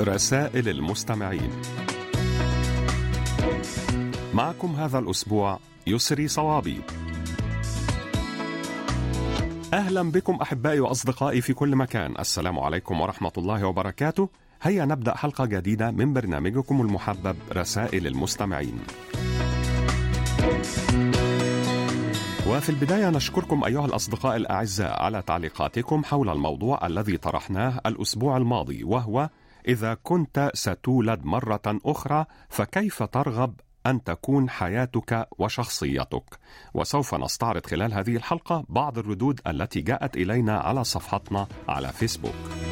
رسائل المستمعين. معكم هذا الأسبوع يسري صوابي. أهلا بكم أحبائي وأصدقائي في كل مكان. السلام عليكم ورحمة الله وبركاته. هيا نبدأ حلقة جديدة من برنامجكم المحبب رسائل المستمعين. وفي البداية نشكركم أيها الأصدقاء الأعزاء على تعليقاتكم حول الموضوع الذي طرحناه الأسبوع الماضي وهو إذا كنت ستولد مرة أخرى فكيف ترغب أن تكون حياتك وشخصيتك؟ وسوف نستعرض خلال هذه الحلقة بعض الردود التي جاءت إلينا على صفحتنا على فيسبوك.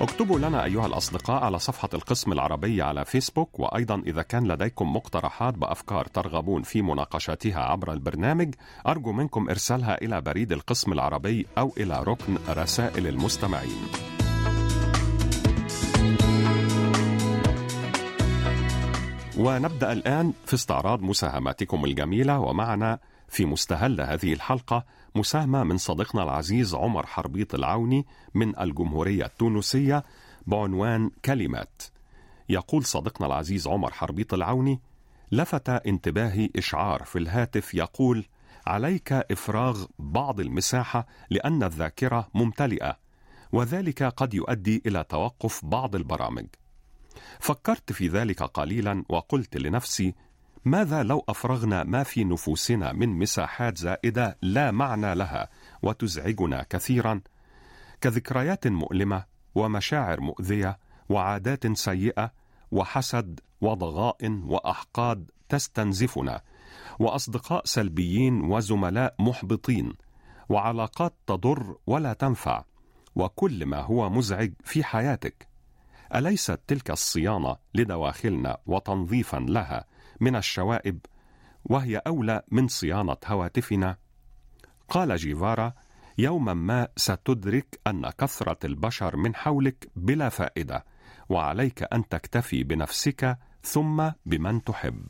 اكتبوا لنا أيها الأصدقاء على صفحة القسم العربي على فيسبوك وأيضا إذا كان لديكم مقترحات بأفكار ترغبون في مناقشتها عبر البرنامج أرجو منكم إرسالها إلى بريد القسم العربي أو إلى ركن رسائل المستمعين. ونبدأ الآن في استعراض مساهماتكم الجميلة ومعنا في مستهل هذه الحلقة مساهمة من صديقنا العزيز عمر حربيط العوني من الجمهورية التونسية بعنوان كلمات. يقول صديقنا العزيز عمر حربيط العوني: لفت انتباهي إشعار في الهاتف يقول: عليك إفراغ بعض المساحة لأن الذاكرة ممتلئة، وذلك قد يؤدي إلى توقف بعض البرامج. فكرت في ذلك قليلا وقلت لنفسي: ماذا لو أفرغنا ما في نفوسنا من مساحات زائدة لا معنى لها وتزعجنا كثيرا؟ كذكريات مؤلمة ومشاعر مؤذية وعادات سيئة وحسد وضغائن وأحقاد تستنزفنا وأصدقاء سلبيين وزملاء محبطين وعلاقات تضر ولا تنفع وكل ما هو مزعج في حياتك. أليست تلك الصيانة لدواخلنا وتنظيفا لها من الشوائب وهي أولى من صيانة هواتفنا. قال جيفارا يوما ما ستدرك أن كثرة البشر من حولك بلا فائدة وعليك أن تكتفي بنفسك ثم بمن تحب.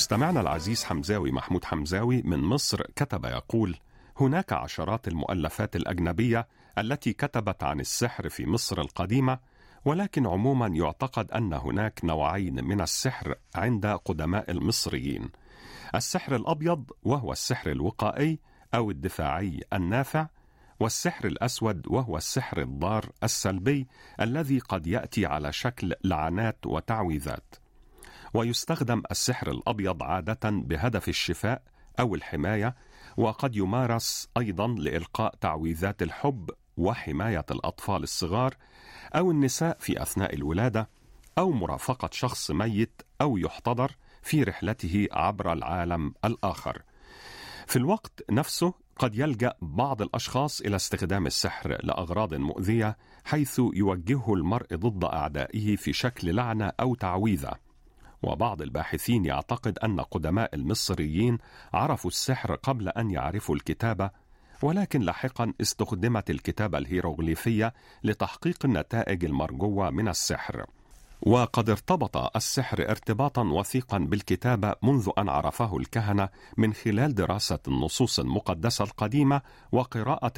مستمعنا العزيز حمزاوي محمود حمزاوي من مصر كتب يقول هناك عشرات المؤلفات الأجنبية التي كتبت عن السحر في مصر القديمة ولكن عموما يعتقد أن هناك نوعين من السحر عند قدماء المصريين السحر الأبيض وهو السحر الوقائي أو الدفاعي النافع والسحر الأسود وهو السحر الضار السلبي الذي قد يأتي على شكل لعنات وتعويذات. ويستخدم السحر الأبيض عادة بهدف الشفاء أو الحماية وقد يمارس أيضا لإلقاء تعويذات الحب وحماية الأطفال الصغار أو النساء في أثناء الولادة أو مرافقة شخص ميت أو يحتضر في رحلته عبر العالم الآخر. في الوقت نفسه قد يلجأ بعض الأشخاص إلى استخدام السحر لأغراض مؤذية حيث يوجهه المرء ضد أعدائه في شكل لعنة أو تعويذة. وبعض الباحثين يعتقد أن قدماء المصريين عرفوا السحر قبل أن يعرفوا الكتابة ولكن لاحقا استخدمت الكتابة الهيروغليفية لتحقيق النتائج المرجوة من السحر. وقد ارتبط السحر ارتباطا وثيقا بالكتابة منذ أن عرفه الكهنة من خلال دراسة النصوص المقدسة القديمة وقراءة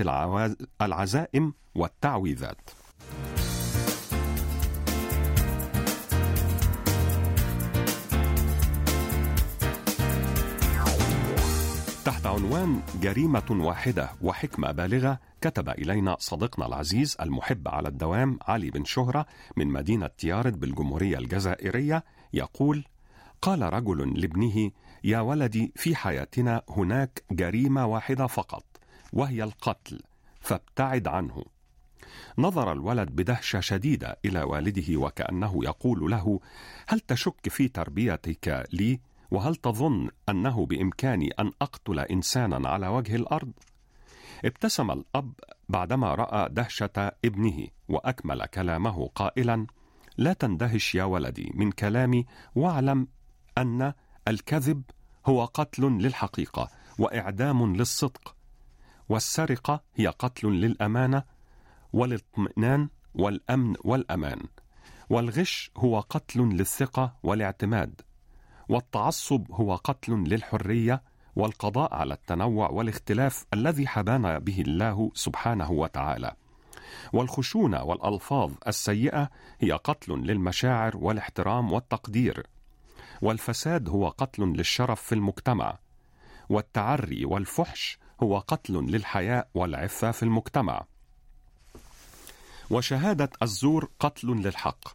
العزائم والتعويذات. عنوان جريمة واحدة وحكمة بالغة كتب إلينا صديقنا العزيز المحب على الدوام علي بن شهرة من مدينة تيارد بالجمهورية الجزائرية يقول قال رجل لابنه يا ولدي في حياتنا هناك جريمة واحدة فقط وهي القتل فابتعد عنه. نظر الولد بدهشة شديدة إلى والده وكأنه يقول له هل تشك في تربيتك لي؟ وهل تظن أنه بإمكاني أن أقتل إنسانا على وجه الأرض؟ ابتسم الأب بعدما رأى دهشة ابنه وأكمل كلامه قائلا لا تندهش يا ولدي من كلامي واعلم أن الكذب هو قتل للحقيقة وإعدام للصدق والسرقة هي قتل للأمانة والإطمئنان والأمن والأمان والغش هو قتل للثقة والاعتماد والتعصب هو قتل للحرية والقضاء على التنوع والاختلاف الذي حبانا به الله سبحانه وتعالى. والخشونة والألفاظ السيئة هي قتل للمشاعر والاحترام والتقدير. والفساد هو قتل للشرف في المجتمع. والتعري والفحش هو قتل للحياء والعفة في المجتمع. وشهادة الزور قتل للحق.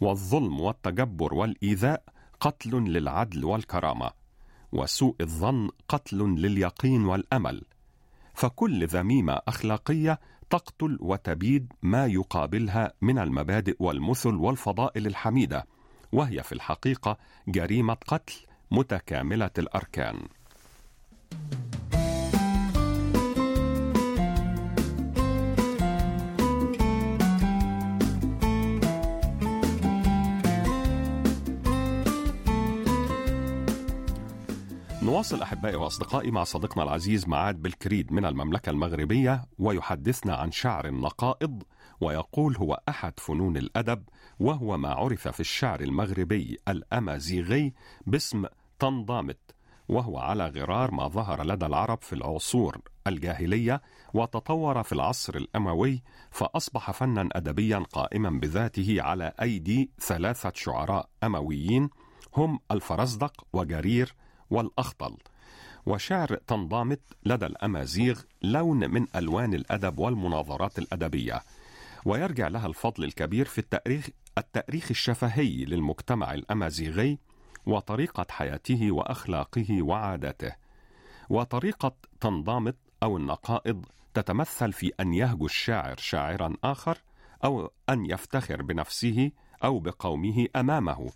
والظلم والتجبر والإيذاء قتل للعدل والكرامة وسوء الظن قتل لليقين والأمل. فكل ذميمة أخلاقية تقتل وتبيد ما يقابلها من المبادئ والمثل والفضائل الحميدة وهي في الحقيقة جريمة قتل متكاملة الأركان. نواصل أحبائي وأصدقائي مع صديقنا العزيز معاد بالكريد من المملكة المغربية ويحدثنا عن شعر النقائض ويقول هو أحد فنون الأدب وهو ما عرف في الشعر المغربي الأمازيغي باسم تنضامت وهو على غرار ما ظهر لدى العرب في العصور الجاهلية وتطور في العصر الأموي فأصبح فنا ادبيا قائما بذاته على أيدي ثلاثة شعراء أمويين هم الفرزدق وجرير والأخطل. وشعر تنضامت لدى الأمازيغ لون من ألوان الأدب والمناظرات الأدبية. ويرجع لها الفضل الكبير في التاريخ التأريخ الشفهي للمجتمع الأمازيغي وطريقة حياته وأخلاقه وعاداته. وطريقة تنضامت أو النقائض تتمثل في أن يهجو الشاعر شاعرا آخر أو أن يفتخر بنفسه أو بقومه أمامه.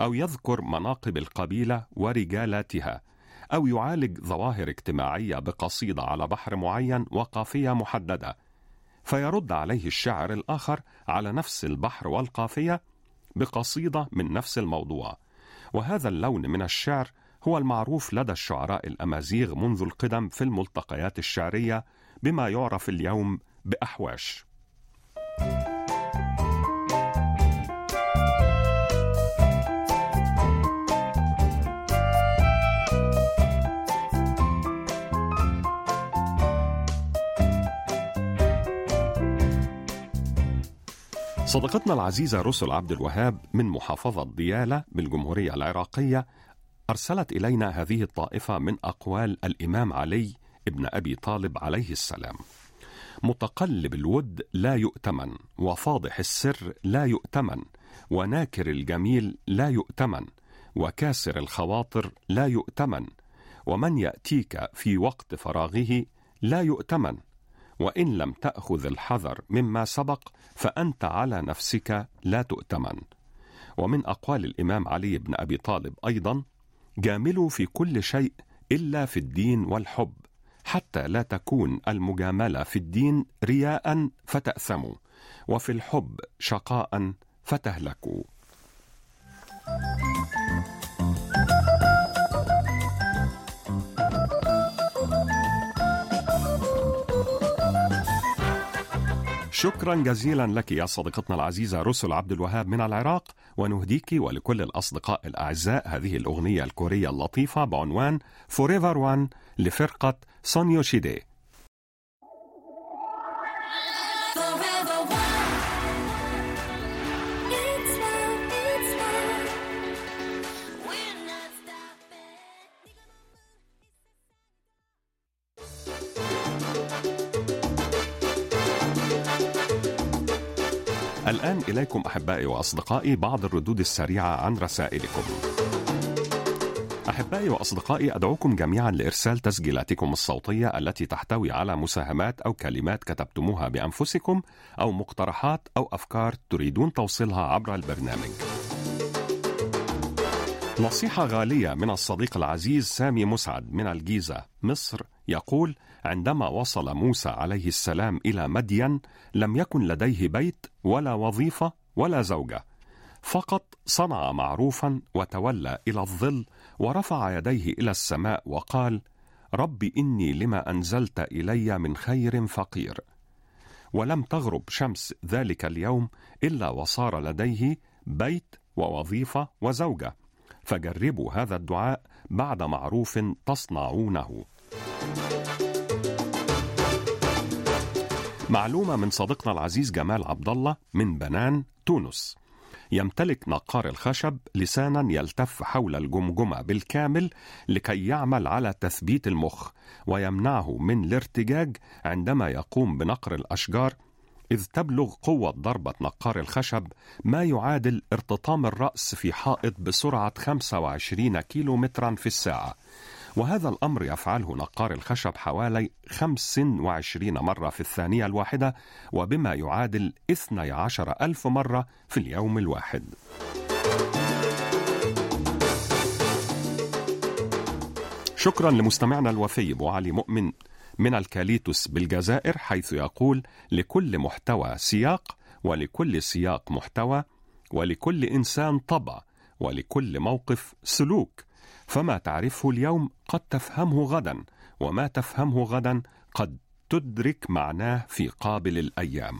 أو يذكر مناقب القبيلة ورجالاتها أو يعالج ظواهر اجتماعية بقصيدة على بحر معين وقافية محددة فيرد عليه الشاعر الآخر على نفس البحر والقافية بقصيدة من نفس الموضوع وهذا اللون من الشعر هو المعروف لدى الشعراء الأمازيغ منذ القدم في الملتقيات الشعرية بما يعرف اليوم بأحواش. صديقتنا العزيزة رسل عبد الوهاب من محافظة ديالى بالجمهورية العراقية أرسلت إلينا هذه الطائفة من أقوال الإمام علي ابن أبي طالب عليه السلام. متقلب الود لا يؤتمن وفاضح السر لا يؤتمن وناكر الجميل لا يؤتمن وكاسر الخواطر لا يؤتمن ومن يأتيك في وقت فراغه لا يؤتمن. وإن لم تأخذ الحذر مما سبق فأنت على نفسك لا تؤتمن. ومن أقوال الإمام علي بن أبي طالب أيضا جاملوا في كل شيء إلا في الدين والحب حتى لا تكون المجاملة في الدين رياء فتأثموا وفي الحب شقاء فتهلكوا. شكرا جزيلا لك يا صديقتنا العزيزة رسل عبد الوهاب من العراق ونهديك ولكل الأصدقاء الأعزاء. هذه الأغنية الكورية اللطيفة بعنوان Forever One لفرقة سونيو إليكم أحبائي وأصدقائي بعض الردود السريعة عن رسائلكم. أحبائي وأصدقائي أدعوكم جميعا لإرسال تسجيلاتكم الصوتية التي تحتوي على مساهمات أو كلمات كتبتموها بأنفسكم أو مقترحات أو أفكار تريدون توصيلها عبر البرنامج. نصيحة غالية من الصديق العزيز سامي مسعد من الجيزة، مصر، يقول: عندما وصل موسى عليه السلام إلى مدين لم يكن لديه بيت ولا وظيفة ولا زوجة. فقط صنع معروفا وتولى إلى الظل ورفع يديه إلى السماء وقال رب إني لما أنزلت إلي من خير فقير. ولم تغرب شمس ذلك اليوم إلا وصار لديه بيت ووظيفة وزوجة. فجربوا هذا الدعاء بعد معروف تصنعونه. معلومة من صديقنا العزيز جمال عبد الله من بنان تونس. يمتلك نقار الخشب لسانا يلتف حول الجمجمة بالكامل لكي يعمل على تثبيت المخ ويمنعه من الارتجاج عندما يقوم بنقر الأشجار. إذ تبلغ قوة ضربة نقار الخشب ما يعادل ارتطام الرأس في حائط بسرعة 25 كيلومترا في الساعة. وهذا الأمر يفعله نقار الخشب حوالي 25 مرة في الثانية الواحدة وبما يعادل 12 ألف مرة في اليوم الواحد. شكرا لمستمعنا الوفي أبو علي مؤمن من الكاليتوس بالجزائر حيث يقول لكل محتوى سياق ولكل سياق محتوى ولكل إنسان طبع ولكل موقف سلوك. فما تعرفه اليوم قد تفهمه غدا وما تفهمه غدا قد تدرك معناه في قابل الأيام.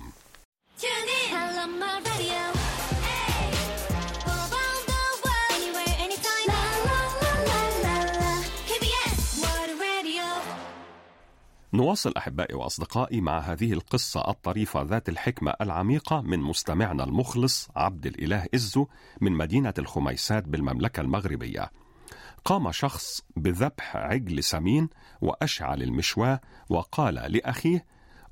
نواصل أحبائي وأصدقائي مع هذه القصة الطريفة ذات الحكمة العميقة من مستمعنا المخلص عبد الإله إزو من مدينة الخميسات بالمملكة المغربية. قام شخص بذبح عجل سمين واشعل المشواه وقال لأخيه: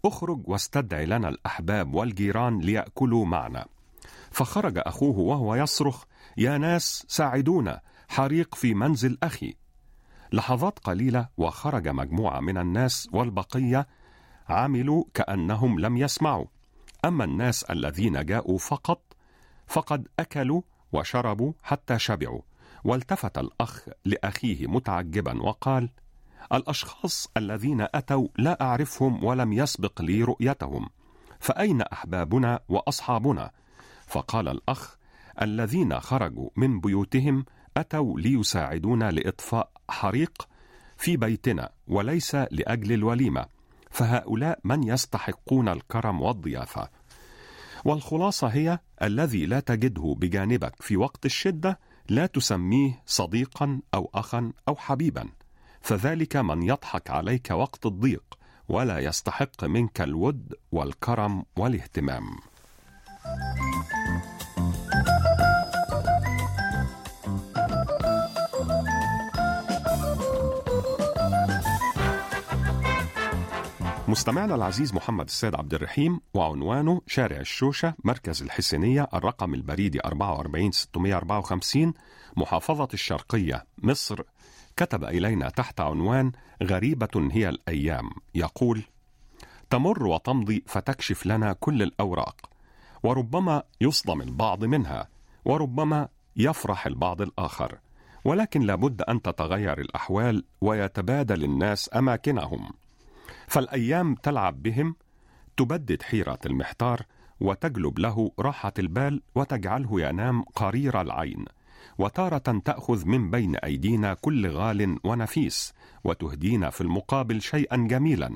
اخرج واستدعي لنا الأحباب والجيران ليأكلوا معنا. فخرج أخوه وهو يصرخ: يا ناس ساعدونا حريق في منزل أخي. لحظات قليلة وخرج مجموعة من الناس والبقية عملوا كأنهم لم يسمعوا أما الناس الذين جاءوا فقط فقد أكلوا وشربوا حتى شبعوا والتفت الأخ لأخيه متعجبا وقال الأشخاص الذين أتوا لا أعرفهم ولم يسبق لي رؤيتهم فأين أحبابنا وأصحابنا؟ فقال الأخ الذين خرجوا من بيوتهم أتوا ليساعدونا لإطفاء حريق في بيتنا وليس لأجل الوليمة فهؤلاء من يستحقون الكرم والضيافة. والخلاصة هي الذي لا تجده بجانبك في وقت الشدة لا تسميه صديقا أو اخا أو حبيبا فذلك من يضحك عليك وقت الضيق ولا يستحق منك الود والكرم والاهتمام. مستمعنا العزيز محمد السيد عبد الرحيم وعنوانه شارع الشوشة مركز الحسينية الرقم البريدي 44654 محافظة الشرقية مصر. كتب إلينا تحت عنوان غريبة هي الأيام. يقول تمر وتمضي فتكشف لنا كل الأوراق وربما يصدم البعض منها وربما يفرح البعض الآخر ولكن لابد أن تتغير الأحوال ويتبادل الناس أماكنهم. فالأيام تلعب بهم تبدد حيرة المحتار وتجلب له راحة البال وتجعله ينام قرير العين وتارة تأخذ من بين أيدينا كل غال ونفيس وتهدينا في المقابل شيئا جميلا.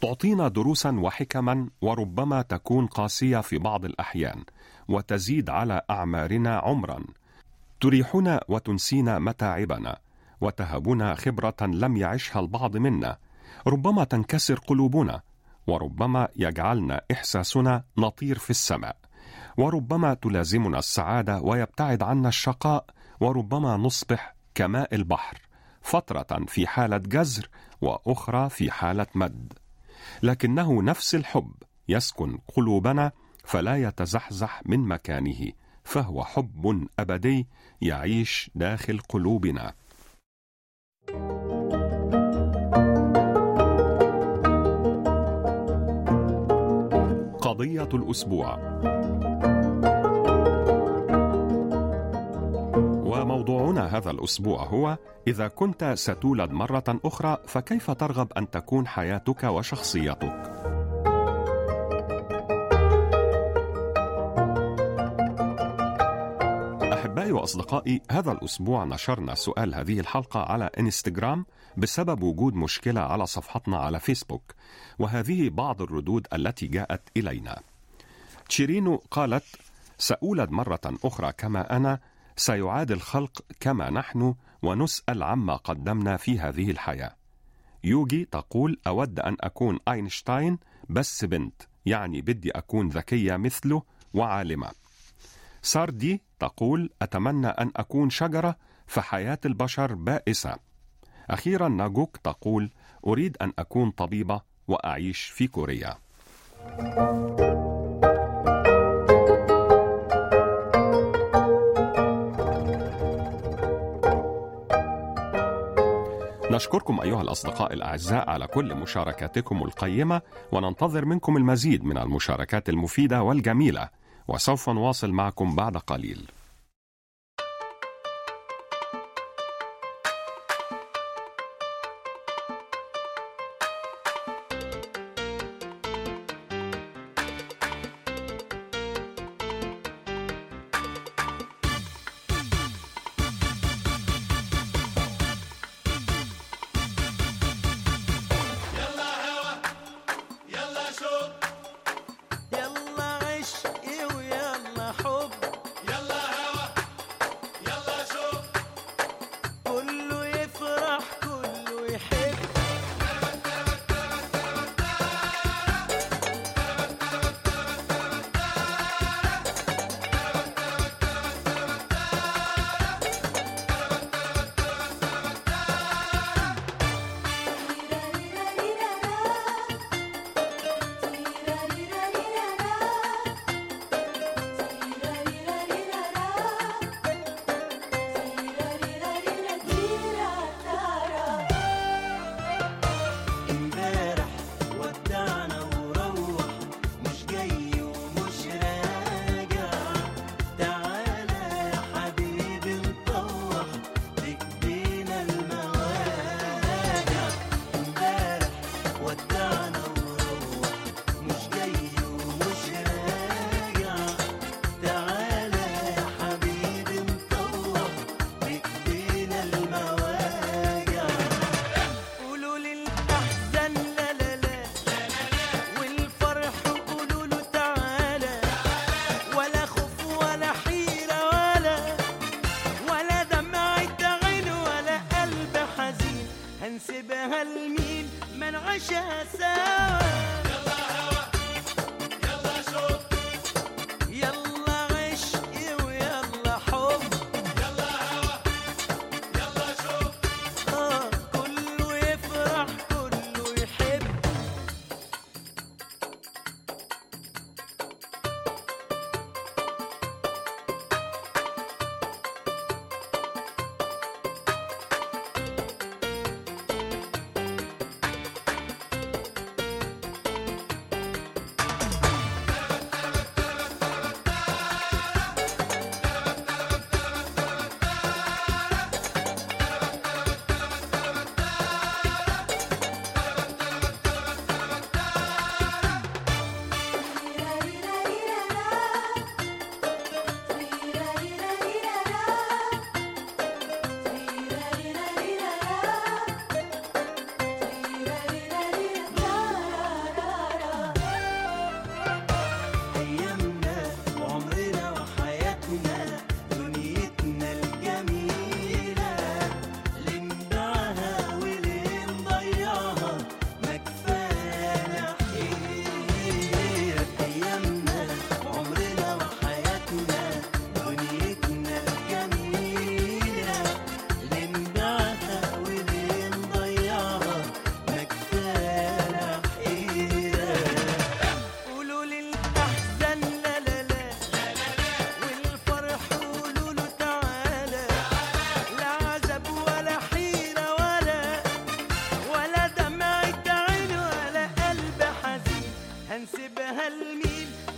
تعطينا دروسا وحكما وربما تكون قاسية في بعض الأحيان وتزيد على أعمارنا عمرا. تريحنا وتنسينا متاعبنا وتهبنا خبرة لم يعشها البعض منا. ربما تنكسر قلوبنا وربما يجعلنا إحساسنا نطير في السماء. وربما تلازمنا السعادة ويبتعد عنا الشقاء وربما نصبح كماء البحر فترة في حالة جزر وأخرى في حالة مد. لكنه نفس الحب يسكن قلوبنا فلا يتزحزح من مكانه فهو حب أبدي يعيش داخل قلوبنا. قضية الأسبوع وموضوعنا هذا الأسبوع هو إذا كنت ستولد مرة أخرى فكيف ترغب أن تكون حياتك وشخصيتك؟ أحبائي وأصدقائي هذا الأسبوع نشرنا سؤال هذه الحلقة على إنستغرام بسبب وجود مشكلة على صفحتنا على فيسبوك وهذه بعض الردود التي جاءت إلينا. تشيرينو قالت سأولد مرة أخرى كما أنا سيعاد الخلق كما نحن ونسأل عما قدمنا في هذه الحياة. يوجي تقول أود أن أكون أينشتاين بس بنت يعني بدي أكون ذكية مثله وعالمة. ساردي تقول أتمنى أن أكون شجرة فحياة البشر بائسة. أخيرا ناجوك تقول أريد أن أكون طبيبة وأعيش في كوريا. نشكركم أيها الأصدقاء الأعزاء على كل مشاركاتكم القيمة وننتظر منكم المزيد من المشاركات المفيدة والجميلة. وسوف نواصل معكم بعد قليل.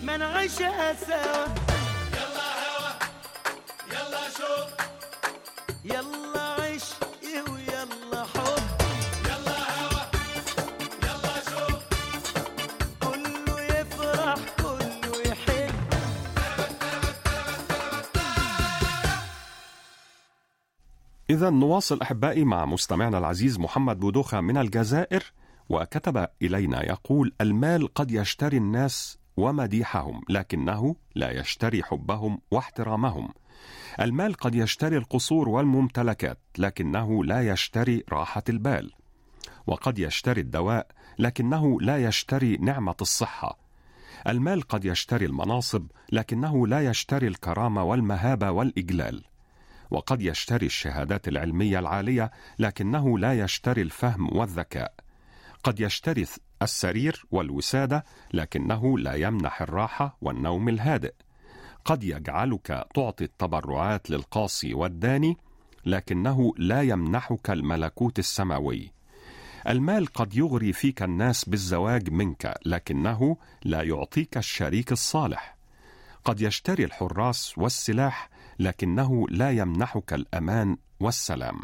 ما نعيشها سوا يلا هوا يلا شوق يلا عشقي ويلا حب. يلا هوا يلا شوق كله يفرح كله يحب. إذا نواصل أحبائي مع مستمعنا العزيز محمد بودوخة من الجزائر وكتب إلينا يقول المال قد يشتري الناس ومديحهم لكنه لا يشتري حبهم واحترامهم. المال قد يشتري القصور والممتلكات لكنه لا يشتري راحة البال. وقد يشتري الدواء لكنه لا يشتري نعمة الصحة. المال قد يشتري المناصب لكنه لا يشتري الكرامة والمهابة والإجلال. وقد يشتري الشهادات العلمية العالية لكنه لا يشتري الفهم والذكاء. قد يشتري السرير والوسادة لكنه لا يمنح الراحة والنوم الهادئ. قد يجعلك تعطي التبرعات للقاصي والداني لكنه لا يمنحك الملكوت السماوي. المال قد يغري فيك الناس بالزواج منك لكنه لا يعطيك الشريك الصالح. قد يشتري الحراس والسلاح لكنه لا يمنحك الأمان والسلام.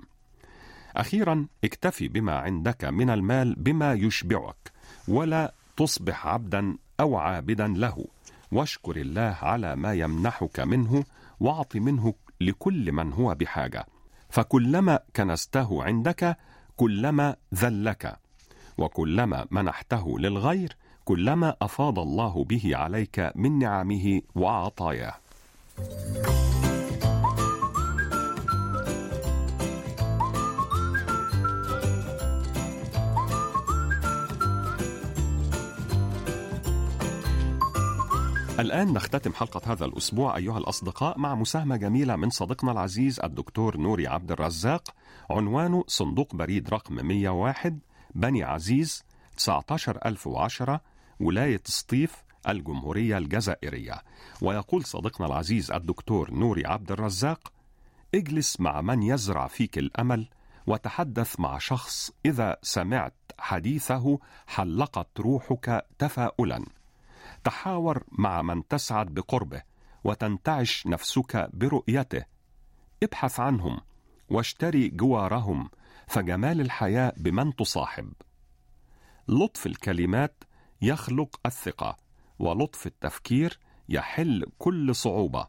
أخيرا اكتفي بما عندك من المال بما يشبعك. ولا تصبح عبدا أو عابدا له. واشكر الله على ما يمنحك منه واعط منه لكل من هو بحاجة. فكلما كنسته عندك كلما ذلك. وكلما منحته للغير كلما أفاض الله به عليك من نعمه وعطاياه. الآن نختتم حلقة هذا الأسبوع أيها الأصدقاء مع مساهمة جميلة من صديقنا العزيز الدكتور نوري عبد الرزاق عنوانه صندوق بريد رقم 101 بني عزيز 19010 ولاية سطيف الجمهورية الجزائرية. ويقول صديقنا العزيز الدكتور نوري عبد الرزاق اجلس مع من يزرع فيك الأمل وتحدث مع شخص إذا سمعت حديثه حلقت روحك تفاؤلا. تحاور مع من تسعد بقربه وتنتعش نفسك برؤيته. ابحث عنهم واشتري جوارهم فجمال الحياة بمن تصاحب. لطف الكلمات يخلق الثقة ولطف التفكير يحل كل صعوبة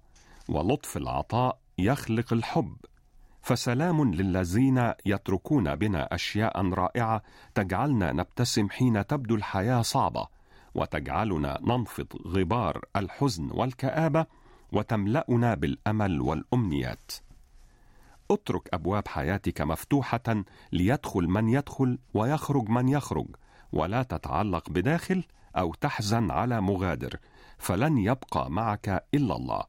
ولطف العطاء يخلق الحب. فسلام للذين يتركون بنا أشياء رائعة تجعلنا نبتسم حين تبدو الحياة صعبة. وتجعلنا ننفض غبار الحزن والكآبة وتملأنا بالأمل والأمنيات. اترك أبواب حياتك مفتوحة ليدخل من يدخل ويخرج من يخرج، ولا تتعلق بداخل أو تحزن على مغادر، فلن يبقى معك إلا الله.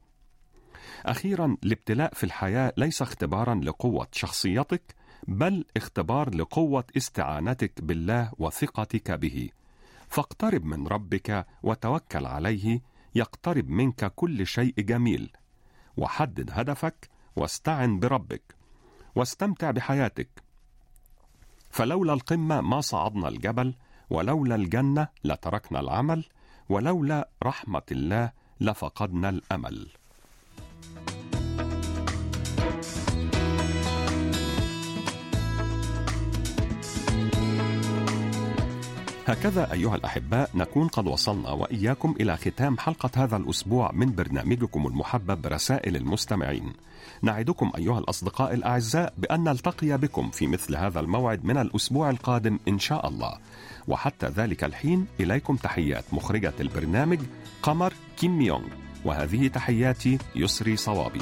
أخيرا الابتلاء في الحياة ليس اختبارا لقوة شخصيتك، بل اختبار لقوة استعانتك بالله وثقتك به. فاقترب من ربك وتوكل عليه يقترب منك كل شيء جميل. وحدد هدفك واستعن بربك. واستمتع بحياتك. فلولا القمة ما صعدنا الجبل ولولا الجنة لتركنا العمل ولولا رحمة الله لفقدنا الأمل. هكذا أيها الأحباء نكون قد وصلنا وإياكم إلى ختام حلقة هذا الأسبوع من برنامجكم المحبب رسائل المستمعين. نعدكم أيها الأصدقاء الأعزاء بأن نلتقي بكم في مثل هذا الموعد من الأسبوع القادم إن شاء الله. وحتى ذلك الحين إليكم تحيات مخرجة البرنامج قمر كيم يونغ وهذه تحياتي يسري صوابي.